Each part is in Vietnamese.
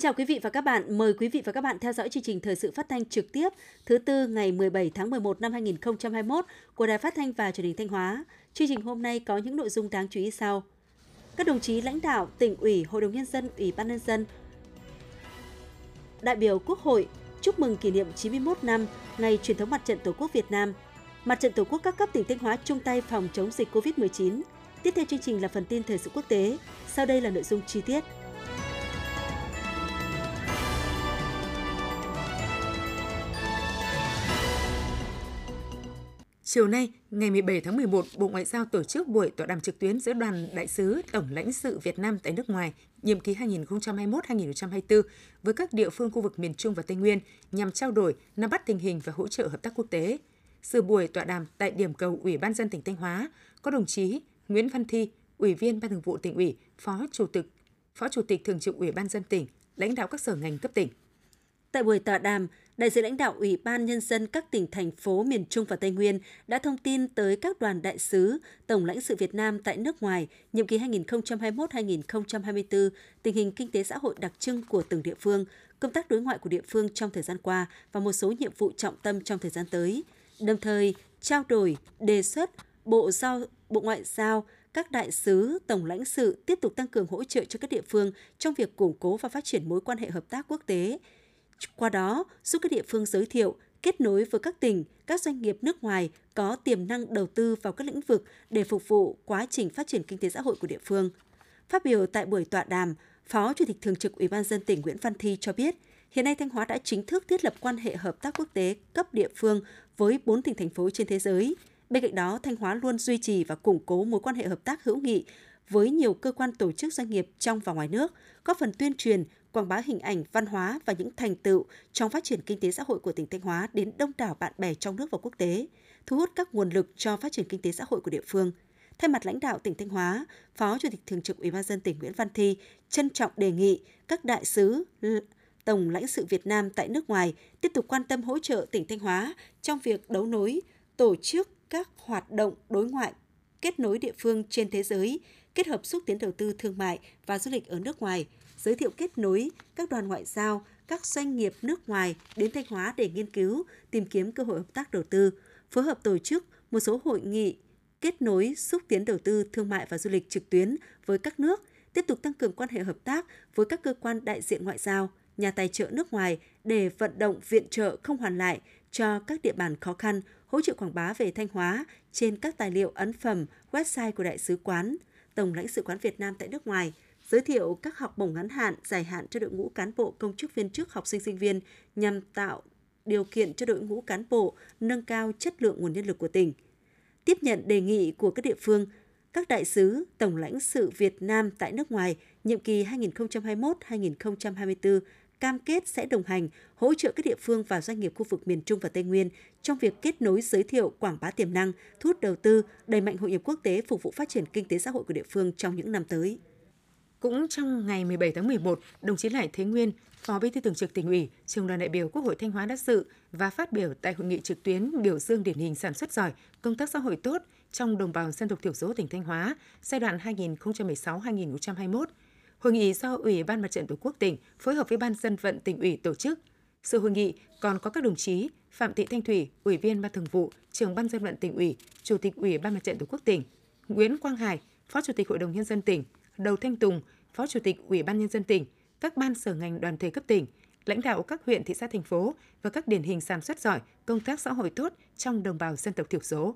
chào quý vị và các bạn. Mời quý vị và các bạn theo dõi chương trình thời sự phát thanh trực tiếp thứ tư ngày 17 tháng 11 năm 2021 của Đài Phát thanh và Truyền hình Thanh Hóa. Chương trình hôm nay có những nội dung đáng chú ý sau. Các đồng chí lãnh đạo tỉnh ủy, Hội đồng nhân dân, Ủy ban nhân dân, đại biểu Quốc hội chúc mừng kỷ niệm 91 năm ngày truyền thống Mặt trận Tổ quốc Việt Nam. Mặt trận Tổ quốc các cấp tỉnh Thanh Hóa chung tay phòng chống dịch COVID-19. Tiếp theo chương trình là phần tin thời sự quốc tế. Sau đây là nội dung chi tiết. Chiều nay, ngày 17 tháng 11, Bộ Ngoại giao tổ chức buổi tọa đàm trực tuyến giữa đoàn đại sứ Tổng lãnh sự Việt Nam tại nước ngoài nhiệm kỳ 2021-2024 với các địa phương khu vực miền Trung và Tây Nguyên nhằm trao đổi, nắm bắt tình hình và hỗ trợ hợp tác quốc tế. Sự buổi tọa đàm tại điểm cầu Ủy ban dân tỉnh Thanh Hóa có đồng chí Nguyễn Văn Thi, Ủy viên Ban Thường vụ tỉnh ủy, Phó Chủ tịch, Phó Chủ tịch Thường trực Ủy ban dân tỉnh, lãnh đạo các sở ngành cấp tỉnh. Tại buổi tọa đàm, đại diện lãnh đạo Ủy ban Nhân dân các tỉnh, thành phố miền Trung và Tây Nguyên đã thông tin tới các đoàn đại sứ, Tổng lãnh sự Việt Nam tại nước ngoài, nhiệm kỳ 2021-2024, tình hình kinh tế xã hội đặc trưng của từng địa phương, công tác đối ngoại của địa phương trong thời gian qua và một số nhiệm vụ trọng tâm trong thời gian tới. Đồng thời, trao đổi, đề xuất Bộ Giao, Bộ Ngoại giao, các đại sứ, tổng lãnh sự tiếp tục tăng cường hỗ trợ cho các địa phương trong việc củng cố và phát triển mối quan hệ hợp tác quốc tế, qua đó, giúp các địa phương giới thiệu, kết nối với các tỉnh, các doanh nghiệp nước ngoài có tiềm năng đầu tư vào các lĩnh vực để phục vụ quá trình phát triển kinh tế xã hội của địa phương. Phát biểu tại buổi tọa đàm, Phó Chủ tịch Thường trực Ủy ban dân tỉnh Nguyễn Văn Thi cho biết, hiện nay Thanh Hóa đã chính thức thiết lập quan hệ hợp tác quốc tế cấp địa phương với 4 tỉnh thành phố trên thế giới. Bên cạnh đó, Thanh Hóa luôn duy trì và củng cố mối quan hệ hợp tác hữu nghị với nhiều cơ quan tổ chức doanh nghiệp trong và ngoài nước, góp phần tuyên truyền, quảng bá hình ảnh, văn hóa và những thành tựu trong phát triển kinh tế xã hội của tỉnh Thanh Hóa đến đông đảo bạn bè trong nước và quốc tế, thu hút các nguồn lực cho phát triển kinh tế xã hội của địa phương. Thay mặt lãnh đạo tỉnh Thanh Hóa, Phó Chủ tịch Thường trực Ủy ban dân tỉnh Nguyễn Văn Thi trân trọng đề nghị các đại sứ, tổng lãnh sự Việt Nam tại nước ngoài tiếp tục quan tâm hỗ trợ tỉnh Thanh Hóa trong việc đấu nối, tổ chức các hoạt động đối ngoại kết nối địa phương trên thế giới, kết hợp xúc tiến đầu tư thương mại và du lịch ở nước ngoài – giới thiệu kết nối các đoàn ngoại giao, các doanh nghiệp nước ngoài đến Thanh Hóa để nghiên cứu, tìm kiếm cơ hội hợp tác đầu tư, phối hợp tổ chức một số hội nghị kết nối xúc tiến đầu tư thương mại và du lịch trực tuyến với các nước, tiếp tục tăng cường quan hệ hợp tác với các cơ quan đại diện ngoại giao, nhà tài trợ nước ngoài để vận động viện trợ không hoàn lại cho các địa bàn khó khăn, hỗ trợ quảng bá về Thanh Hóa trên các tài liệu ấn phẩm, website của Đại sứ quán, Tổng lãnh sự quán Việt Nam tại nước ngoài – giới thiệu các học bổng ngắn hạn, dài hạn cho đội ngũ cán bộ, công chức viên chức, học sinh sinh viên nhằm tạo điều kiện cho đội ngũ cán bộ nâng cao chất lượng nguồn nhân lực của tỉnh. Tiếp nhận đề nghị của các địa phương, các đại sứ, tổng lãnh sự Việt Nam tại nước ngoài nhiệm kỳ 2021-2024 cam kết sẽ đồng hành, hỗ trợ các địa phương và doanh nghiệp khu vực miền Trung và Tây Nguyên trong việc kết nối giới thiệu, quảng bá tiềm năng, thu hút đầu tư, đẩy mạnh hội nhập quốc tế phục vụ phát triển kinh tế xã hội của địa phương trong những năm tới. Cũng trong ngày 17 tháng 11, đồng chí Lại Thế Nguyên, Phó Bí thư Thường trực Tỉnh ủy, Trường đoàn đại biểu Quốc hội Thanh Hóa đã dự và phát biểu tại hội nghị trực tuyến biểu dương điển hình sản xuất giỏi, công tác xã hội tốt trong đồng bào dân tộc thiểu số tỉnh Thanh Hóa giai đoạn 2016-2021. Hội nghị do Ủy ban Mặt trận Tổ quốc tỉnh phối hợp với Ban dân vận tỉnh ủy tổ chức. Sự hội nghị còn có các đồng chí Phạm Thị Thanh Thủy, Ủy viên Ban Thường vụ, Trưởng Ban dân vận tỉnh ủy, Chủ tịch Ủy ban Mặt trận Tổ quốc tỉnh, Nguyễn Quang Hải, Phó Chủ tịch Hội đồng nhân dân tỉnh, Đầu Thanh Tùng, Phó Chủ tịch Ủy ban Nhân dân tỉnh, các ban sở ngành đoàn thể cấp tỉnh, lãnh đạo các huyện, thị xã, thành phố và các điển hình sản xuất giỏi, công tác xã hội tốt trong đồng bào dân tộc thiểu số.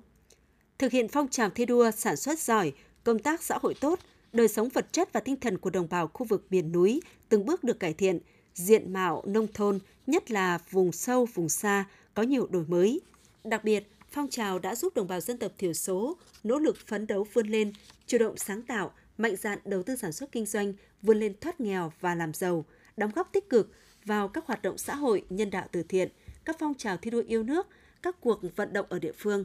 Thực hiện phong trào thi đua sản xuất giỏi, công tác xã hội tốt, đời sống vật chất và tinh thần của đồng bào khu vực miền núi từng bước được cải thiện, diện mạo nông thôn, nhất là vùng sâu, vùng xa, có nhiều đổi mới. Đặc biệt, phong trào đã giúp đồng bào dân tộc thiểu số nỗ lực phấn đấu vươn lên, chủ động sáng tạo, mạnh dạn đầu tư sản xuất kinh doanh, vươn lên thoát nghèo và làm giàu, đóng góp tích cực vào các hoạt động xã hội, nhân đạo từ thiện, các phong trào thi đua yêu nước, các cuộc vận động ở địa phương.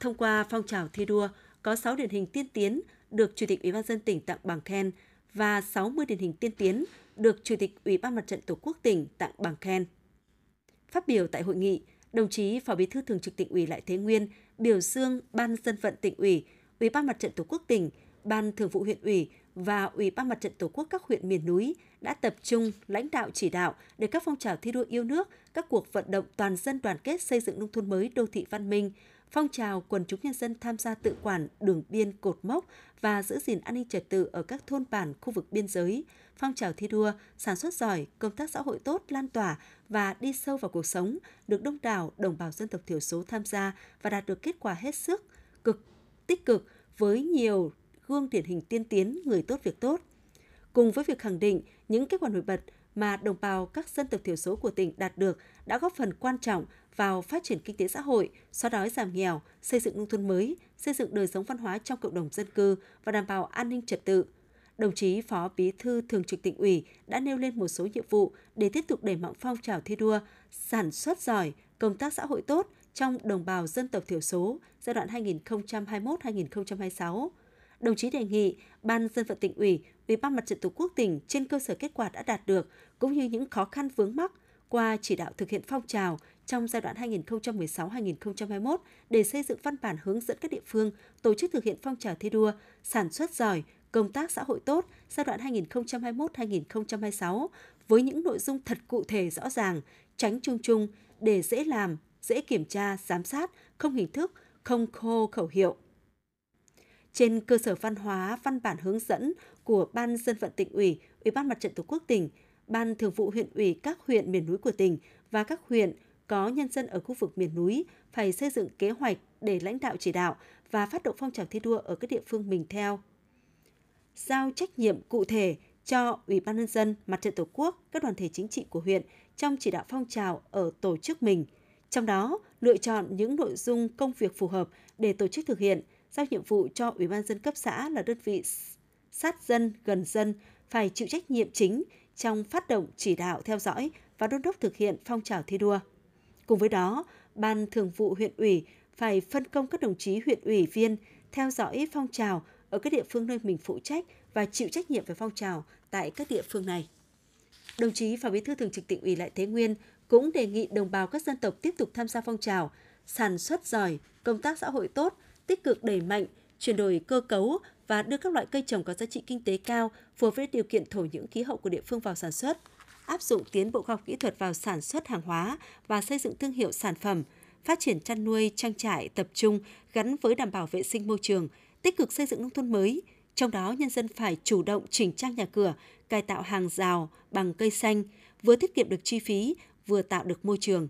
Thông qua phong trào thi đua, có 6 điển hình tiên tiến được Chủ tịch Ủy ban dân tỉnh tặng bằng khen và 60 điển hình tiên tiến được Chủ tịch Ủy ban Mặt trận Tổ quốc tỉnh tặng bằng khen. Phát biểu tại hội nghị, đồng chí Phó Bí thư Thường trực tỉnh ủy Lại Thế Nguyên biểu dương Ban dân vận tỉnh ủy, Ủy ban Mặt trận Tổ quốc tỉnh Ban Thường vụ huyện ủy và Ủy ban Mặt trận Tổ quốc các huyện miền núi đã tập trung lãnh đạo chỉ đạo để các phong trào thi đua yêu nước, các cuộc vận động toàn dân đoàn kết xây dựng nông thôn mới đô thị văn minh, phong trào quần chúng nhân dân tham gia tự quản đường biên cột mốc và giữ gìn an ninh trật tự ở các thôn bản khu vực biên giới, phong trào thi đua, sản xuất giỏi, công tác xã hội tốt lan tỏa và đi sâu vào cuộc sống, được đông đảo đồng bào dân tộc thiểu số tham gia và đạt được kết quả hết sức cực tích cực với nhiều gương điển hình tiên tiến người tốt việc tốt. Cùng với việc khẳng định những kết quả nổi bật mà đồng bào các dân tộc thiểu số của tỉnh đạt được đã góp phần quan trọng vào phát triển kinh tế xã hội, xóa đói giảm nghèo, xây dựng nông thôn mới, xây dựng đời sống văn hóa trong cộng đồng dân cư và đảm bảo an ninh trật tự. Đồng chí Phó Bí thư Thường trực tỉnh ủy đã nêu lên một số nhiệm vụ để tiếp tục đẩy mạnh phong trào thi đua, sản xuất giỏi, công tác xã hội tốt trong đồng bào dân tộc thiểu số giai đoạn 2021-2026 đồng chí đề nghị Ban dân vận tỉnh ủy, Ủy ban Mặt trận Tổ quốc tỉnh trên cơ sở kết quả đã đạt được cũng như những khó khăn vướng mắc qua chỉ đạo thực hiện phong trào trong giai đoạn 2016-2021 để xây dựng văn bản hướng dẫn các địa phương tổ chức thực hiện phong trào thi đua, sản xuất giỏi, công tác xã hội tốt giai đoạn 2021-2026 với những nội dung thật cụ thể rõ ràng, tránh chung chung để dễ làm, dễ kiểm tra, giám sát, không hình thức, không khô khẩu hiệu trên cơ sở văn hóa văn bản hướng dẫn của Ban dân vận tỉnh ủy, Ủy ban Mặt trận Tổ quốc tỉnh, Ban Thường vụ huyện ủy các huyện miền núi của tỉnh và các huyện có nhân dân ở khu vực miền núi phải xây dựng kế hoạch để lãnh đạo chỉ đạo và phát động phong trào thi đua ở các địa phương mình theo. Giao trách nhiệm cụ thể cho Ủy ban nhân dân, Mặt trận Tổ quốc, các đoàn thể chính trị của huyện trong chỉ đạo phong trào ở tổ chức mình. Trong đó, lựa chọn những nội dung công việc phù hợp để tổ chức thực hiện – giao nhiệm vụ cho Ủy ban dân cấp xã là đơn vị sát dân, gần dân phải chịu trách nhiệm chính trong phát động chỉ đạo theo dõi và đôn đốc thực hiện phong trào thi đua. Cùng với đó, Ban Thường vụ huyện ủy phải phân công các đồng chí huyện ủy viên theo dõi phong trào ở các địa phương nơi mình phụ trách và chịu trách nhiệm về phong trào tại các địa phương này. Đồng chí Phó Bí thư Thường trực tỉnh ủy Lại Thế Nguyên cũng đề nghị đồng bào các dân tộc tiếp tục tham gia phong trào, sản xuất giỏi, công tác xã hội tốt, tích cực đẩy mạnh, chuyển đổi cơ cấu và đưa các loại cây trồng có giá trị kinh tế cao phù hợp với điều kiện thổ nhưỡng khí hậu của địa phương vào sản xuất, áp dụng tiến bộ khoa học kỹ thuật vào sản xuất hàng hóa và xây dựng thương hiệu sản phẩm, phát triển chăn nuôi trang trại tập trung gắn với đảm bảo vệ sinh môi trường, tích cực xây dựng nông thôn mới, trong đó nhân dân phải chủ động chỉnh trang nhà cửa, cải tạo hàng rào bằng cây xanh, vừa tiết kiệm được chi phí, vừa tạo được môi trường.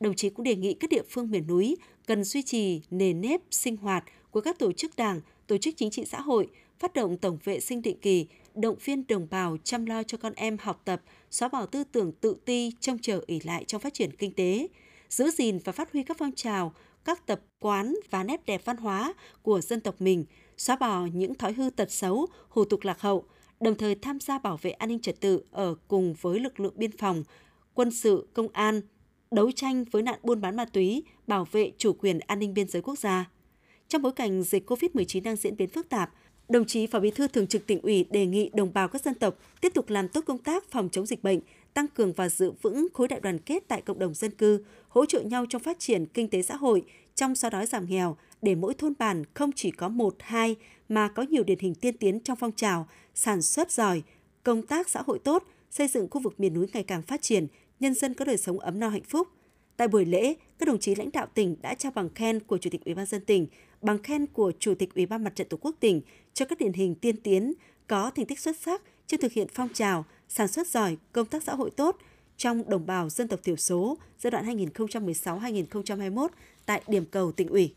Đồng chí cũng đề nghị các địa phương miền núi cần duy trì nền nếp sinh hoạt của các tổ chức đảng, tổ chức chính trị xã hội, phát động tổng vệ sinh định kỳ, động viên đồng bào chăm lo cho con em học tập, xóa bỏ tư tưởng tự ti, trông chờ ỉ lại trong phát triển kinh tế, giữ gìn và phát huy các phong trào, các tập quán và nét đẹp văn hóa của dân tộc mình, xóa bỏ những thói hư tật xấu, hủ tục lạc hậu, đồng thời tham gia bảo vệ an ninh trật tự ở cùng với lực lượng biên phòng, quân sự, công an, đấu tranh với nạn buôn bán ma túy, bảo vệ chủ quyền an ninh biên giới quốc gia. Trong bối cảnh dịch COVID-19 đang diễn biến phức tạp, đồng chí Phó Bí thư Thường trực tỉnh ủy đề nghị đồng bào các dân tộc tiếp tục làm tốt công tác phòng chống dịch bệnh, tăng cường và giữ vững khối đại đoàn kết tại cộng đồng dân cư, hỗ trợ nhau trong phát triển kinh tế xã hội, trong xóa đói giảm nghèo, để mỗi thôn bản không chỉ có một, hai mà có nhiều điển hình tiên tiến trong phong trào, sản xuất giỏi, công tác xã hội tốt, xây dựng khu vực miền núi ngày càng phát triển, nhân dân có đời sống ấm no hạnh phúc. Tại buổi lễ, các đồng chí lãnh đạo tỉnh đã trao bằng khen của Chủ tịch Ủy ban dân tỉnh, bằng khen của Chủ tịch Ủy ban Mặt trận Tổ quốc tỉnh cho các điển hình tiên tiến có thành tích xuất sắc trong thực hiện phong trào sản xuất giỏi, công tác xã hội tốt trong đồng bào dân tộc thiểu số giai đoạn 2016-2021 tại điểm cầu tỉnh ủy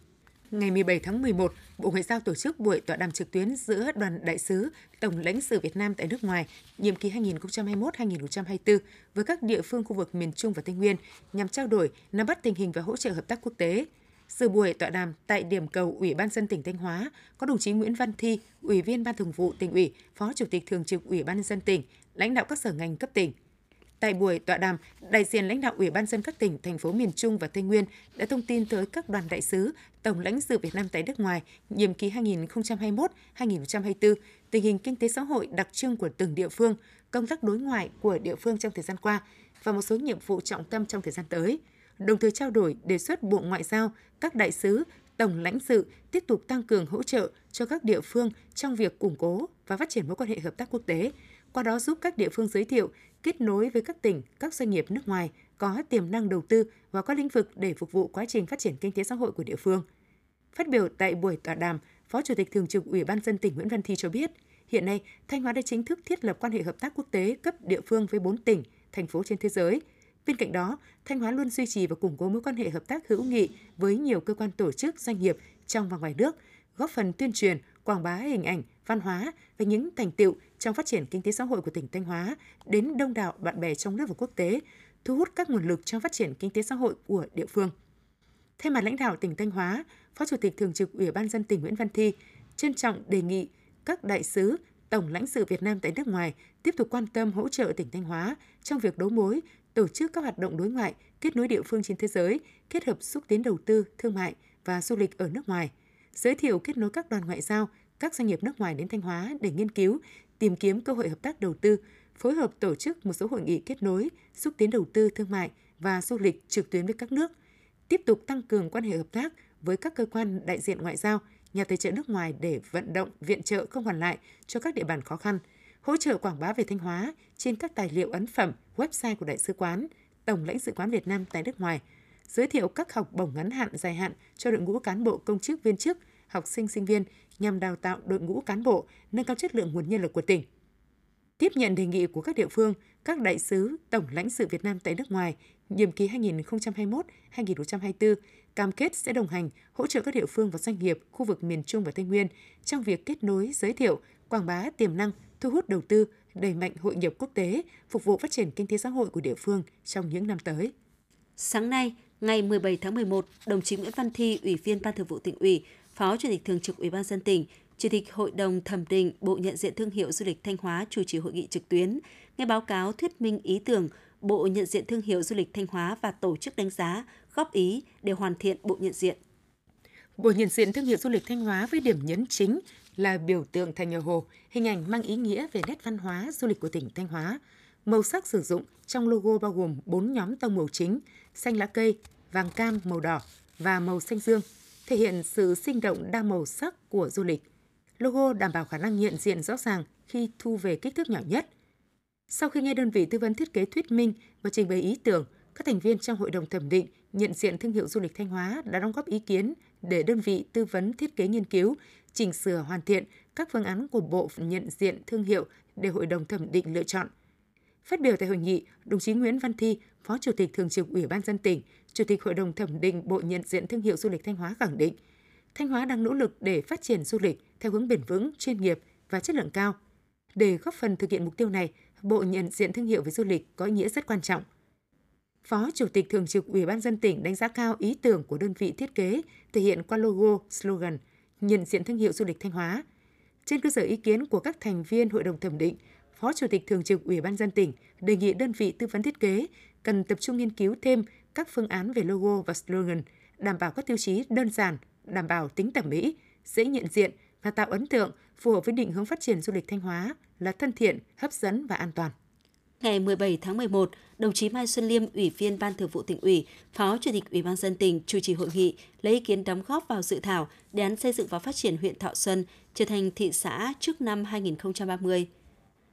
ngày 17 tháng 11, Bộ Ngoại giao tổ chức buổi tọa đàm trực tuyến giữa đoàn đại sứ, tổng lãnh sự Việt Nam tại nước ngoài nhiệm kỳ 2021-2024 với các địa phương khu vực miền Trung và Tây Nguyên nhằm trao đổi, nắm bắt tình hình và hỗ trợ hợp tác quốc tế. Sự buổi tọa đàm tại điểm cầu Ủy ban dân tỉnh Thanh Hóa có đồng chí Nguyễn Văn Thi, Ủy viên Ban Thường vụ tỉnh ủy, Phó Chủ tịch Thường trực Ủy ban nhân dân tỉnh, lãnh đạo các sở ngành cấp tỉnh, Tại buổi tọa đàm, đại diện lãnh đạo Ủy ban dân các tỉnh, thành phố miền Trung và Tây Nguyên đã thông tin tới các đoàn đại sứ, tổng lãnh sự Việt Nam tại nước ngoài nhiệm kỳ 2021-2024, tình hình kinh tế xã hội đặc trưng của từng địa phương, công tác đối ngoại của địa phương trong thời gian qua và một số nhiệm vụ trọng tâm trong thời gian tới. Đồng thời trao đổi đề xuất Bộ Ngoại giao, các đại sứ Tổng lãnh sự tiếp tục tăng cường hỗ trợ cho các địa phương trong việc củng cố và phát triển mối quan hệ hợp tác quốc tế, qua đó giúp các địa phương giới thiệu, kết nối với các tỉnh, các doanh nghiệp nước ngoài có tiềm năng đầu tư vào các lĩnh vực để phục vụ quá trình phát triển kinh tế xã hội của địa phương. Phát biểu tại buổi tọa đàm, Phó Chủ tịch Thường trực Ủy ban dân tỉnh Nguyễn Văn Thi cho biết, hiện nay Thanh Hóa đã chính thức thiết lập quan hệ hợp tác quốc tế cấp địa phương với 4 tỉnh, thành phố trên thế giới. Bên cạnh đó, Thanh Hóa luôn duy trì và củng cố mối quan hệ hợp tác hữu nghị với nhiều cơ quan tổ chức, doanh nghiệp trong và ngoài nước, góp phần tuyên truyền, quảng bá hình ảnh, văn hóa và những thành tựu trong phát triển kinh tế xã hội của tỉnh Thanh Hóa đến đông đảo bạn bè trong nước và quốc tế, thu hút các nguồn lực trong phát triển kinh tế xã hội của địa phương. Thay mặt lãnh đạo tỉnh Thanh Hóa, Phó Chủ tịch Thường trực Ủy ban dân tỉnh Nguyễn Văn Thi trân trọng đề nghị các đại sứ, tổng lãnh sự Việt Nam tại nước ngoài tiếp tục quan tâm hỗ trợ tỉnh Thanh Hóa trong việc đấu mối, tổ chức các hoạt động đối ngoại, kết nối địa phương trên thế giới, kết hợp xúc tiến đầu tư, thương mại và du lịch ở nước ngoài, giới thiệu kết nối các đoàn ngoại giao, các doanh nghiệp nước ngoài đến Thanh Hóa để nghiên cứu, tìm kiếm cơ hội hợp tác đầu tư, phối hợp tổ chức một số hội nghị kết nối, xúc tiến đầu tư thương mại và du lịch trực tuyến với các nước, tiếp tục tăng cường quan hệ hợp tác với các cơ quan đại diện ngoại giao, nhà tài trợ nước ngoài để vận động viện trợ không hoàn lại cho các địa bàn khó khăn, hỗ trợ quảng bá về Thanh Hóa trên các tài liệu ấn phẩm, website của Đại sứ quán, Tổng lãnh sự quán Việt Nam tại nước ngoài, giới thiệu các học bổng ngắn hạn dài hạn cho đội ngũ cán bộ công chức viên chức, học sinh sinh viên nhằm đào tạo đội ngũ cán bộ, nâng cao chất lượng nguồn nhân lực của tỉnh. Tiếp nhận đề nghị của các địa phương, các đại sứ, tổng lãnh sự Việt Nam tại nước ngoài, nhiệm kỳ 2021-2024 cam kết sẽ đồng hành, hỗ trợ các địa phương và doanh nghiệp khu vực miền Trung và Tây Nguyên trong việc kết nối, giới thiệu, quảng bá tiềm năng, thu hút đầu tư, đẩy mạnh hội nhập quốc tế, phục vụ phát triển kinh tế xã hội của địa phương trong những năm tới. Sáng nay, ngày 17 tháng 11, đồng chí Nguyễn Văn Thi, Ủy viên Ban Thường vụ tỉnh ủy, Phó Chủ tịch Thường trực Ủy ban dân tỉnh, Chủ tịch Hội đồng thẩm định Bộ nhận diện thương hiệu du lịch Thanh Hóa chủ trì hội nghị trực tuyến, nghe báo cáo thuyết minh ý tưởng Bộ nhận diện thương hiệu du lịch Thanh Hóa và tổ chức đánh giá, góp ý để hoàn thiện bộ nhận diện. Bộ nhận diện thương hiệu du lịch Thanh Hóa với điểm nhấn chính là biểu tượng thành nhà hồ, hình ảnh mang ý nghĩa về nét văn hóa du lịch của tỉnh Thanh Hóa. Màu sắc sử dụng trong logo bao gồm 4 nhóm tông màu chính, xanh lá cây, vàng cam, màu đỏ và màu xanh dương, thể hiện sự sinh động đa màu sắc của du lịch. Logo đảm bảo khả năng nhận diện rõ ràng khi thu về kích thước nhỏ nhất. Sau khi nghe đơn vị tư vấn thiết kế thuyết minh và trình bày ý tưởng, các thành viên trong hội đồng thẩm định nhận diện thương hiệu du lịch Thanh Hóa đã đóng góp ý kiến để đơn vị tư vấn thiết kế nghiên cứu, chỉnh sửa hoàn thiện các phương án của bộ nhận diện thương hiệu để hội đồng thẩm định lựa chọn. Phát biểu tại hội nghị, đồng chí Nguyễn Văn Thi, Phó Chủ tịch Thường trực Ủy ban dân tỉnh, Chủ tịch Hội đồng thẩm định Bộ nhận diện thương hiệu du lịch Thanh Hóa khẳng định, Thanh Hóa đang nỗ lực để phát triển du lịch theo hướng bền vững, chuyên nghiệp và chất lượng cao. Để góp phần thực hiện mục tiêu này, Bộ nhận diện thương hiệu về du lịch có ý nghĩa rất quan trọng. Phó Chủ tịch Thường trực Ủy ban dân tỉnh đánh giá cao ý tưởng của đơn vị thiết kế thể hiện qua logo, slogan, nhận diện thương hiệu du lịch Thanh Hóa. Trên cơ sở ý kiến của các thành viên Hội đồng thẩm định, Phó Chủ tịch Thường trực Ủy ban dân tỉnh đề nghị đơn vị tư vấn thiết kế cần tập trung nghiên cứu thêm các phương án về logo và slogan, đảm bảo các tiêu chí đơn giản, đảm bảo tính thẩm mỹ, dễ nhận diện và tạo ấn tượng phù hợp với định hướng phát triển du lịch Thanh Hóa là thân thiện, hấp dẫn và an toàn. Ngày 17 tháng 11, đồng chí Mai Xuân Liêm, Ủy viên Ban Thường vụ tỉnh ủy, Phó Chủ tịch Ủy ban dân tỉnh chủ trì hội nghị lấy ý kiến đóng góp vào dự thảo đề án xây dựng và phát triển huyện Thọ Xuân trở thành thị xã trước năm 2030.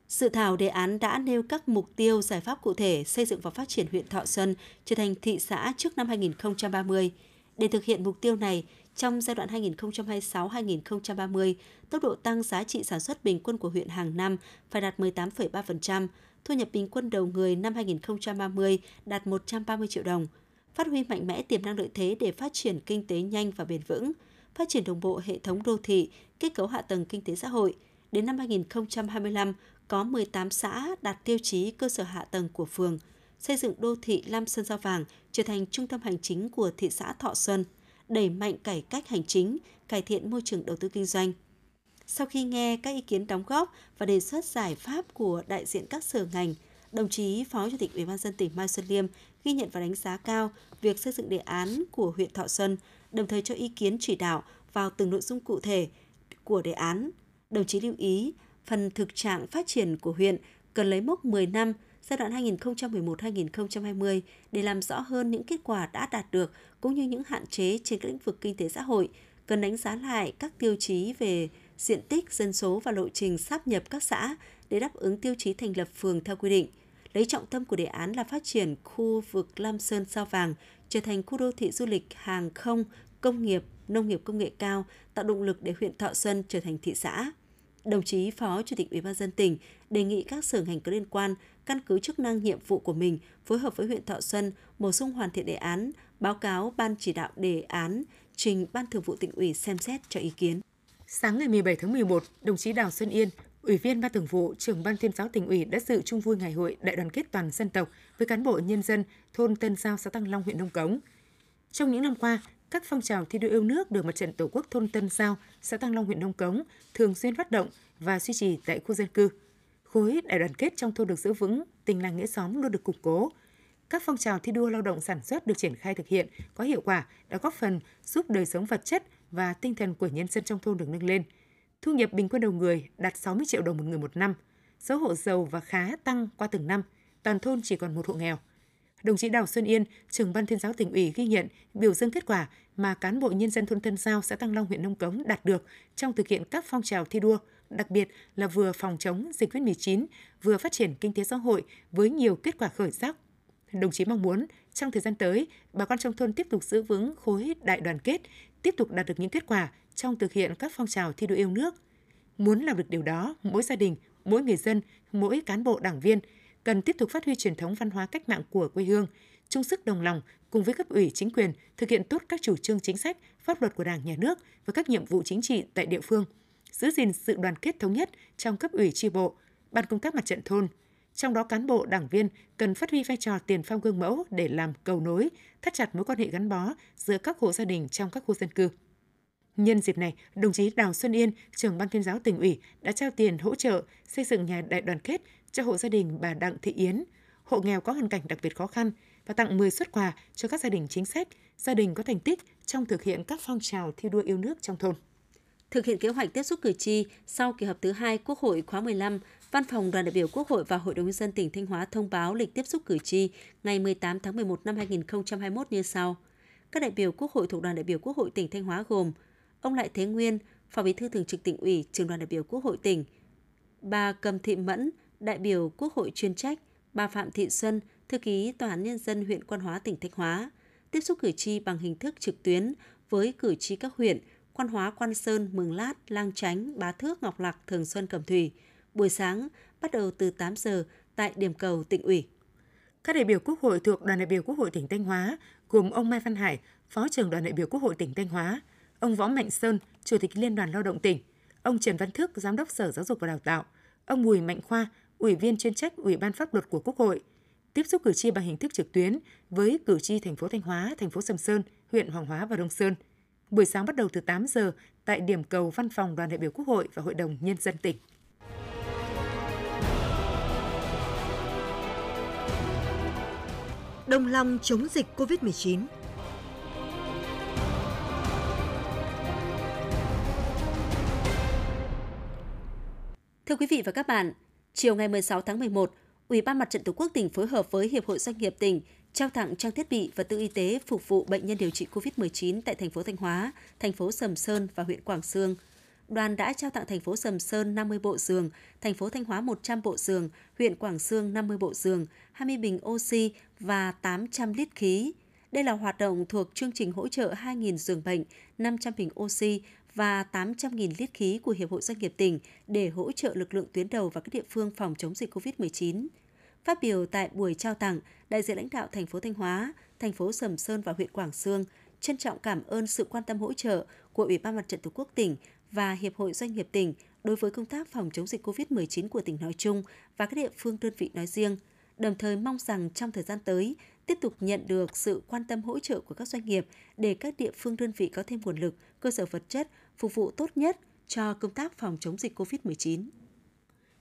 Dự thảo đề án đã nêu các mục tiêu giải pháp cụ thể xây dựng và phát triển huyện Thọ Xuân trở thành thị xã trước năm 2030. Để thực hiện mục tiêu này, trong giai đoạn 2026-2030, tốc độ tăng giá trị sản xuất bình quân của huyện hàng năm phải đạt 18,3%, thu nhập bình quân đầu người năm 2030 đạt 130 triệu đồng. Phát huy mạnh mẽ tiềm năng lợi thế để phát triển kinh tế nhanh và bền vững, phát triển đồng bộ hệ thống đô thị, kết cấu hạ tầng kinh tế xã hội. Đến năm 2025, có 18 xã đạt tiêu chí cơ sở hạ tầng của phường, xây dựng đô thị Lam Sơn Sao Vàng trở thành trung tâm hành chính của thị xã Thọ Xuân, đẩy mạnh cải cách hành chính, cải thiện môi trường đầu tư kinh doanh. Sau khi nghe các ý kiến đóng góp và đề xuất giải pháp của đại diện các sở ngành, đồng chí Phó Chủ tịch Ủy ban dân tỉnh Mai Xuân Liêm ghi nhận và đánh giá cao việc xây dựng đề án của huyện Thọ Xuân, đồng thời cho ý kiến chỉ đạo vào từng nội dung cụ thể của đề án. Đồng chí lưu ý, phần thực trạng phát triển của huyện cần lấy mốc 10 năm giai đoạn 2011-2020 để làm rõ hơn những kết quả đã đạt được cũng như những hạn chế trên các lĩnh vực kinh tế xã hội, cần đánh giá lại các tiêu chí về diện tích, dân số và lộ trình sáp nhập các xã để đáp ứng tiêu chí thành lập phường theo quy định. Lấy trọng tâm của đề án là phát triển khu vực Lam Sơn Sao Vàng trở thành khu đô thị du lịch hàng không, công nghiệp, nông nghiệp công nghệ cao, tạo động lực để huyện Thọ Xuân trở thành thị xã. Đồng chí Phó Chủ tịch Ủy ban dân tỉnh đề nghị các sở ngành có liên quan căn cứ chức năng nhiệm vụ của mình phối hợp với huyện Thọ Xuân bổ sung hoàn thiện đề án, báo cáo ban chỉ đạo đề án trình Ban Thường vụ tỉnh ủy xem xét cho ý kiến. Sáng ngày 17 tháng 11, đồng chí Đào Xuân Yên, Ủy viên Ban Thường vụ, trưởng Ban tuyên giáo tỉnh ủy đã dự chung vui ngày hội đại đoàn kết toàn dân tộc với cán bộ nhân dân thôn Tân Giao, xã Tăng Long, huyện Nông Cống. Trong những năm qua, các phong trào thi đua yêu nước được Mặt trận Tổ quốc thôn Tân Giao, xã Tăng Long, huyện Nông Cống thường xuyên phát động và duy trì tại khu dân cư. Khối đại đoàn kết trong thôn được giữ vững, tình làng nghĩa xóm luôn được củng cố. Các phong trào thi đua lao động sản xuất được triển khai thực hiện có hiệu quả đã góp phần giúp đời sống vật chất và tinh thần của nhân dân trong thôn được nâng lên. Thu nhập bình quân đầu người đạt 60 triệu đồng một người một năm. Số hộ giàu và khá tăng qua từng năm. Toàn thôn chỉ còn một hộ nghèo đồng chí Đào Xuân Yên, trưởng ban tuyên giáo tỉnh ủy ghi nhận, biểu dương kết quả mà cán bộ nhân dân thôn Tân Giao, xã Tăng Long, huyện Nông Cống đạt được trong thực hiện các phong trào thi đua, đặc biệt là vừa phòng chống dịch COVID-19, vừa phát triển kinh tế xã hội với nhiều kết quả khởi sắc. Đồng chí mong muốn trong thời gian tới, bà con trong thôn tiếp tục giữ vững khối đại đoàn kết, tiếp tục đạt được những kết quả trong thực hiện các phong trào thi đua yêu nước. Muốn làm được điều đó, mỗi gia đình, mỗi người dân, mỗi cán bộ đảng viên cần tiếp tục phát huy truyền thống văn hóa cách mạng của quê hương, chung sức đồng lòng cùng với cấp ủy chính quyền thực hiện tốt các chủ trương chính sách, pháp luật của Đảng, Nhà nước và các nhiệm vụ chính trị tại địa phương, giữ gìn sự đoàn kết thống nhất trong cấp ủy tri bộ, ban công tác mặt trận thôn. Trong đó cán bộ, đảng viên cần phát huy vai trò tiền phong gương mẫu để làm cầu nối, thắt chặt mối quan hệ gắn bó giữa các hộ gia đình trong các khu dân cư. Nhân dịp này, đồng chí Đào Xuân Yên, trưởng ban tuyên giáo tỉnh ủy đã trao tiền hỗ trợ xây dựng nhà đại đoàn kết cho hộ gia đình bà Đặng Thị Yến, hộ nghèo có hoàn cảnh đặc biệt khó khăn và tặng 10 xuất quà cho các gia đình chính sách, gia đình có thành tích trong thực hiện các phong trào thi đua yêu nước trong thôn. Thực hiện kế hoạch tiếp xúc cử tri sau kỳ họp thứ hai Quốc hội khóa 15, Văn phòng Đoàn đại biểu Quốc hội và Hội đồng nhân dân tỉnh Thanh Hóa thông báo lịch tiếp xúc cử tri ngày 18 tháng 11 năm 2021 như sau. Các đại biểu Quốc hội thuộc Đoàn đại biểu Quốc hội tỉnh Thanh Hóa gồm ông Lại Thế Nguyên, Phó Bí thư Thường trực tỉnh ủy, Trường đoàn đại biểu Quốc hội tỉnh, bà Cầm Thị Mẫn, đại biểu Quốc hội chuyên trách, bà Phạm Thị Xuân, thư ký Tòa án Nhân dân huyện Quan Hóa, tỉnh Thanh Hóa, tiếp xúc cử tri bằng hình thức trực tuyến với cử tri các huyện Quan Hóa, Quan Sơn, Mường Lát, Lang Chánh, Bá Thước, Ngọc Lặc, Thường Xuân, Cẩm Thủy. Buổi sáng bắt đầu từ 8 giờ tại điểm cầu tỉnh ủy. Các đại biểu Quốc hội thuộc đoàn đại biểu Quốc hội tỉnh Thanh Hóa gồm ông Mai Văn Hải, Phó trưởng đoàn đại biểu Quốc hội tỉnh Thanh Hóa, ông Võ Mạnh Sơn, Chủ tịch Liên đoàn Lao động tỉnh, ông Trần Văn Thức, Giám đốc Sở Giáo dục và Đào tạo, ông Bùi Mạnh Khoa, Ủy viên chuyên trách Ủy ban pháp luật của Quốc hội, tiếp xúc cử tri bằng hình thức trực tuyến với cử tri thành phố Thanh Hóa, thành phố Sầm Sơn, huyện Hoàng Hóa và Đông Sơn. Buổi sáng bắt đầu từ 8 giờ tại điểm cầu văn phòng đoàn đại biểu Quốc hội và Hội đồng Nhân dân tỉnh. Đồng lòng chống dịch COVID-19 Thưa quý vị và các bạn, chiều ngày 16 tháng 11, Ủy ban Mặt trận Tổ quốc tỉnh phối hợp với Hiệp hội Doanh nghiệp tỉnh trao tặng trang thiết bị và tư y tế phục vụ bệnh nhân điều trị COVID-19 tại thành phố Thanh Hóa, thành phố Sầm Sơn và huyện Quảng Sương. Đoàn đã trao tặng thành phố Sầm Sơn 50 bộ giường, thành phố Thanh Hóa 100 bộ giường, huyện Quảng Sương 50 bộ giường, 20 bình oxy và 800 lít khí. Đây là hoạt động thuộc chương trình hỗ trợ 2.000 giường bệnh, 500 bình oxy và 800.000 lít khí của Hiệp hội Doanh nghiệp tỉnh để hỗ trợ lực lượng tuyến đầu và các địa phương phòng chống dịch COVID-19. Phát biểu tại buổi trao tặng, đại diện lãnh đạo thành phố Thanh Hóa, thành phố Sầm Sơn và huyện Quảng Sương trân trọng cảm ơn sự quan tâm hỗ trợ của Ủy ban Mặt trận Tổ quốc tỉnh và Hiệp hội Doanh nghiệp tỉnh đối với công tác phòng chống dịch COVID-19 của tỉnh nói chung và các địa phương đơn vị nói riêng, đồng thời mong rằng trong thời gian tới, tiếp tục nhận được sự quan tâm hỗ trợ của các doanh nghiệp để các địa phương đơn vị có thêm nguồn lực, cơ sở vật chất phục vụ tốt nhất cho công tác phòng chống dịch COVID-19.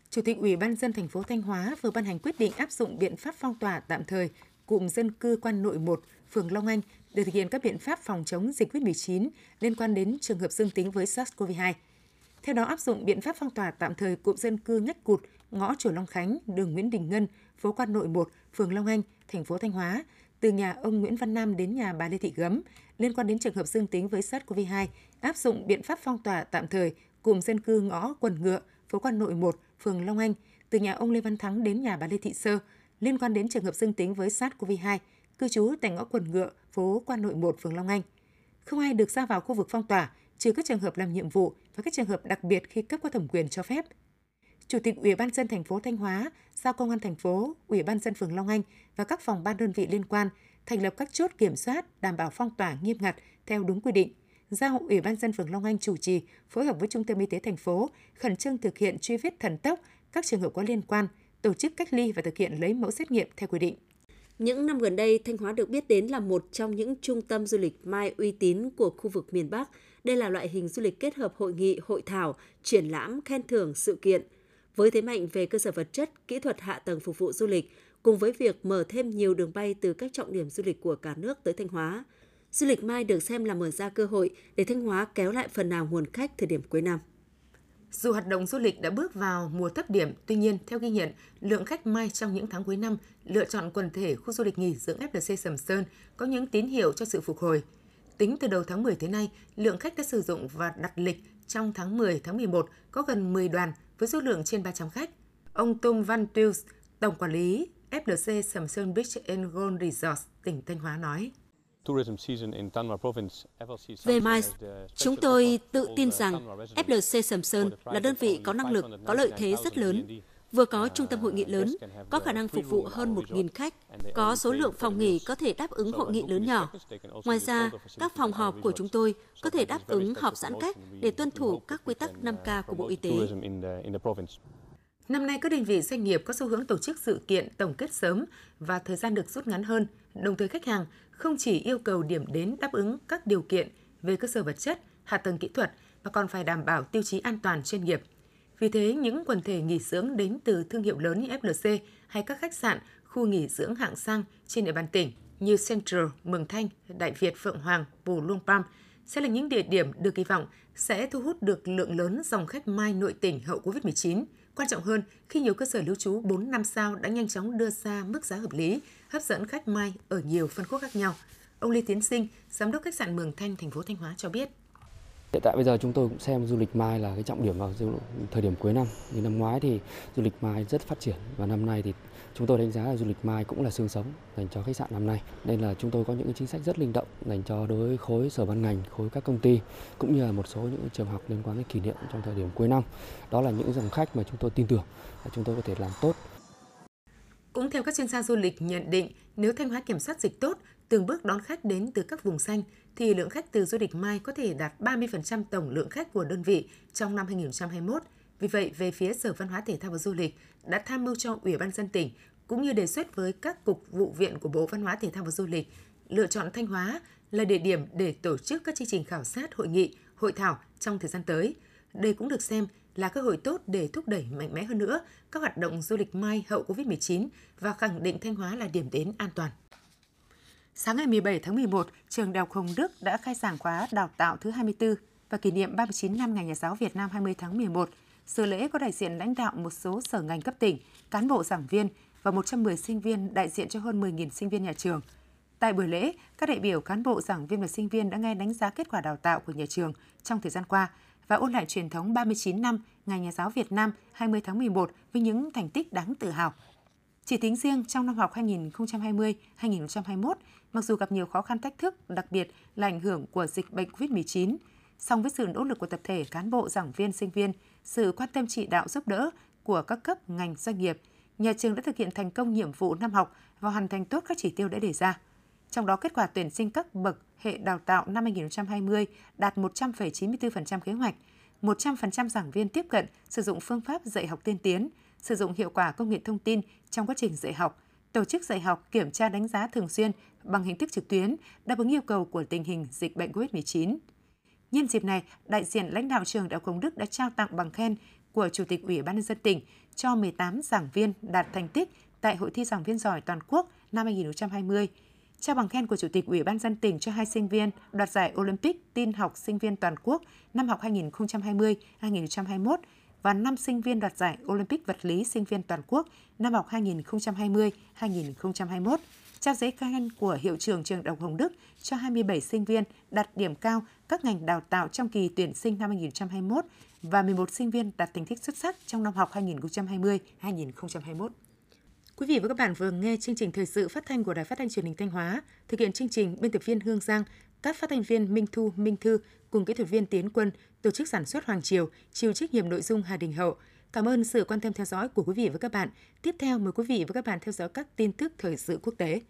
Chủ tịch Ủy ban dân thành phố Thanh Hóa vừa ban hành quyết định áp dụng biện pháp phong tỏa tạm thời cụm dân cư quan nội 1, phường Long Anh để thực hiện các biện pháp phòng chống dịch COVID-19 liên quan đến trường hợp dương tính với SARS-CoV-2. Theo đó áp dụng biện pháp phong tỏa tạm thời cụm dân cư ngách cụt, ngõ chùa Long Khánh, đường Nguyễn Đình Ngân, phố Quan Nội 1, phường Long Anh, thành phố Thanh Hóa, từ nhà ông Nguyễn Văn Nam đến nhà bà Lê Thị Gấm liên quan đến trường hợp dương tính với SARS-CoV-2, áp dụng biện pháp phong tỏa tạm thời cụm dân cư ngõ Quần Ngựa, phố Quan Nội 1, phường Long Anh, từ nhà ông Lê Văn Thắng đến nhà bà Lê Thị Sơ liên quan đến trường hợp dương tính với SARS-CoV-2, cư trú tại ngõ Quần Ngựa, phố Quan Nội 1, phường Long Anh. Không ai được ra vào khu vực phong tỏa, trừ các trường hợp làm nhiệm vụ và các trường hợp đặc biệt khi cấp có thẩm quyền cho phép. Chủ tịch Ủy ban dân thành phố Thanh Hóa giao công an thành phố, Ủy ban dân phường Long Anh và các phòng ban đơn vị liên quan thành lập các chốt kiểm soát đảm bảo phong tỏa nghiêm ngặt theo đúng quy định. Giao Ủy ban dân phường Long Anh chủ trì phối hợp với Trung tâm Y tế thành phố khẩn trương thực hiện truy vết thần tốc các trường hợp có liên quan, tổ chức cách ly và thực hiện lấy mẫu xét nghiệm theo quy định. Những năm gần đây, Thanh Hóa được biết đến là một trong những trung tâm du lịch mai uy tín của khu vực miền Bắc. Đây là loại hình du lịch kết hợp hội nghị, hội thảo, triển lãm, khen thưởng, sự kiện. Với thế mạnh về cơ sở vật chất, kỹ thuật hạ tầng phục vụ du lịch, cùng với việc mở thêm nhiều đường bay từ các trọng điểm du lịch của cả nước tới Thanh Hóa, du lịch Mai được xem là mở ra cơ hội để Thanh Hóa kéo lại phần nào nguồn khách thời điểm cuối năm. Dù hoạt động du lịch đã bước vào mùa thấp điểm, tuy nhiên, theo ghi nhận, lượng khách Mai trong những tháng cuối năm lựa chọn quần thể khu du lịch nghỉ dưỡng FLC Sầm Sơn có những tín hiệu cho sự phục hồi. Tính từ đầu tháng 10 tới nay, lượng khách đã sử dụng và đặt lịch trong tháng 10, tháng 11 có gần 10 đoàn với số lượng trên 300 khách. Ông Tom Van Tuyls, Tổng Quản lý FLC Sầm Sơn Beach and Golf Resort, tỉnh Thanh Hóa nói. Về MICE, chúng tôi tự tin rằng FLC Sầm Sơn là đơn vị có năng lực, có lợi thế rất lớn, vừa có trung tâm hội nghị lớn, có khả năng phục vụ hơn 1.000 khách, có số lượng phòng nghỉ có thể đáp ứng hội nghị lớn nhỏ. Ngoài ra, các phòng họp của chúng tôi có thể đáp ứng họp giãn cách để tuân thủ các quy tắc 5K của Bộ Y tế. Năm nay, các đơn vị doanh nghiệp có xu hướng tổ chức sự kiện tổng kết sớm và thời gian được rút ngắn hơn. Đồng thời khách hàng không chỉ yêu cầu điểm đến đáp ứng các điều kiện về cơ sở vật chất, hạ tầng kỹ thuật mà còn phải đảm bảo tiêu chí an toàn chuyên nghiệp. Vì thế, những quần thể nghỉ dưỡng đến từ thương hiệu lớn như FLC hay các khách sạn, khu nghỉ dưỡng hạng sang trên địa bàn tỉnh như Central, Mường Thanh, Đại Việt, Phượng Hoàng, Bù Luông Pam sẽ là những địa điểm được kỳ vọng sẽ thu hút được lượng lớn dòng khách mai nội tỉnh hậu Covid-19. Quan trọng hơn, khi nhiều cơ sở lưu trú 4 năm sao đã nhanh chóng đưa ra mức giá hợp lý, hấp dẫn khách mai ở nhiều phân khúc khác nhau. Ông Lê Tiến Sinh, giám đốc khách sạn Mường Thanh, thành phố Thanh Hóa cho biết. Hiện tại bây giờ chúng tôi cũng xem du lịch Mai là cái trọng điểm vào thời điểm cuối năm. Như năm ngoái thì du lịch Mai rất phát triển và năm nay thì chúng tôi đánh giá là du lịch Mai cũng là xương sống dành cho khách sạn năm nay. Nên là chúng tôi có những chính sách rất linh động dành cho đối với khối sở ban ngành, khối các công ty cũng như là một số những trường học liên quan đến kỷ niệm trong thời điểm cuối năm. Đó là những dòng khách mà chúng tôi tin tưởng là chúng tôi có thể làm tốt. Cũng theo các chuyên gia du lịch nhận định, nếu Thanh Hóa kiểm soát dịch tốt, từng bước đón khách đến từ các vùng xanh, thì lượng khách từ du lịch Mai có thể đạt 30% tổng lượng khách của đơn vị trong năm 2021. Vì vậy, về phía Sở Văn hóa Thể thao và Du lịch đã tham mưu cho Ủy ban dân tỉnh cũng như đề xuất với các cục vụ viện của Bộ Văn hóa Thể thao và Du lịch lựa chọn Thanh Hóa là địa điểm để tổ chức các chương trình khảo sát, hội nghị, hội thảo trong thời gian tới. Đây cũng được xem là cơ hội tốt để thúc đẩy mạnh mẽ hơn nữa các hoạt động du lịch mai hậu Covid-19 và khẳng định Thanh Hóa là điểm đến an toàn. Sáng ngày 17 tháng 11, trường Đại học Hồng Đức đã khai giảng khóa đào tạo thứ 24 và kỷ niệm 39 năm Ngày Nhà giáo Việt Nam 20 tháng 11. Sự lễ có đại diện lãnh đạo một số sở ngành cấp tỉnh, cán bộ giảng viên và 110 sinh viên đại diện cho hơn 10.000 sinh viên nhà trường. Tại buổi lễ, các đại biểu, cán bộ, giảng viên và sinh viên đã nghe đánh giá kết quả đào tạo của nhà trường trong thời gian qua và ôn lại truyền thống 39 năm Ngày Nhà giáo Việt Nam 20 tháng 11 với những thành tích đáng tự hào. Chỉ tính riêng trong năm học 2020-2021, mặc dù gặp nhiều khó khăn thách thức, đặc biệt là ảnh hưởng của dịch bệnh COVID-19, song với sự nỗ lực của tập thể cán bộ, giảng viên, sinh viên, sự quan tâm chỉ đạo giúp đỡ của các cấp ngành doanh nghiệp, nhà trường đã thực hiện thành công nhiệm vụ năm học và hoàn thành tốt các chỉ tiêu đã đề ra. Trong đó kết quả tuyển sinh các bậc hệ đào tạo năm 2020 đạt 100,94% kế hoạch, 100% giảng viên tiếp cận sử dụng phương pháp dạy học tiên tiến, sử dụng hiệu quả công nghệ thông tin trong quá trình dạy học, tổ chức dạy học kiểm tra đánh giá thường xuyên bằng hình thức trực tuyến, đáp ứng yêu cầu của tình hình dịch bệnh COVID-19. Nhân dịp này, đại diện lãnh đạo trường Đại học Hồng Đức đã trao tặng bằng khen của Chủ tịch Ủy ban nhân dân tỉnh cho 18 giảng viên đạt thành tích tại Hội thi giảng viên giỏi toàn quốc năm 2020 trao bằng khen của Chủ tịch Ủy ban dân tỉnh cho hai sinh viên đoạt giải Olympic tin học sinh viên toàn quốc năm học 2020-2021 và 5 sinh viên đoạt giải Olympic vật lý sinh viên toàn quốc năm học 2020-2021 trao giấy khen của hiệu trưởng trường đồng Hồng Đức cho 27 sinh viên đạt điểm cao các ngành đào tạo trong kỳ tuyển sinh năm 2021 và 11 sinh viên đạt thành tích xuất sắc trong năm học 2020-2021. Quý vị và các bạn vừa nghe chương trình thời sự phát thanh của Đài Phát thanh Truyền hình Thanh Hóa, thực hiện chương trình biên tập viên Hương Giang, các phát thanh viên Minh Thu, Minh Thư cùng kỹ thuật viên Tiến Quân, tổ chức sản xuất Hoàng Triều, chịu trách nhiệm nội dung Hà Đình Hậu. Cảm ơn sự quan tâm theo dõi của quý vị và các bạn. Tiếp theo mời quý vị và các bạn theo dõi các tin tức thời sự quốc tế.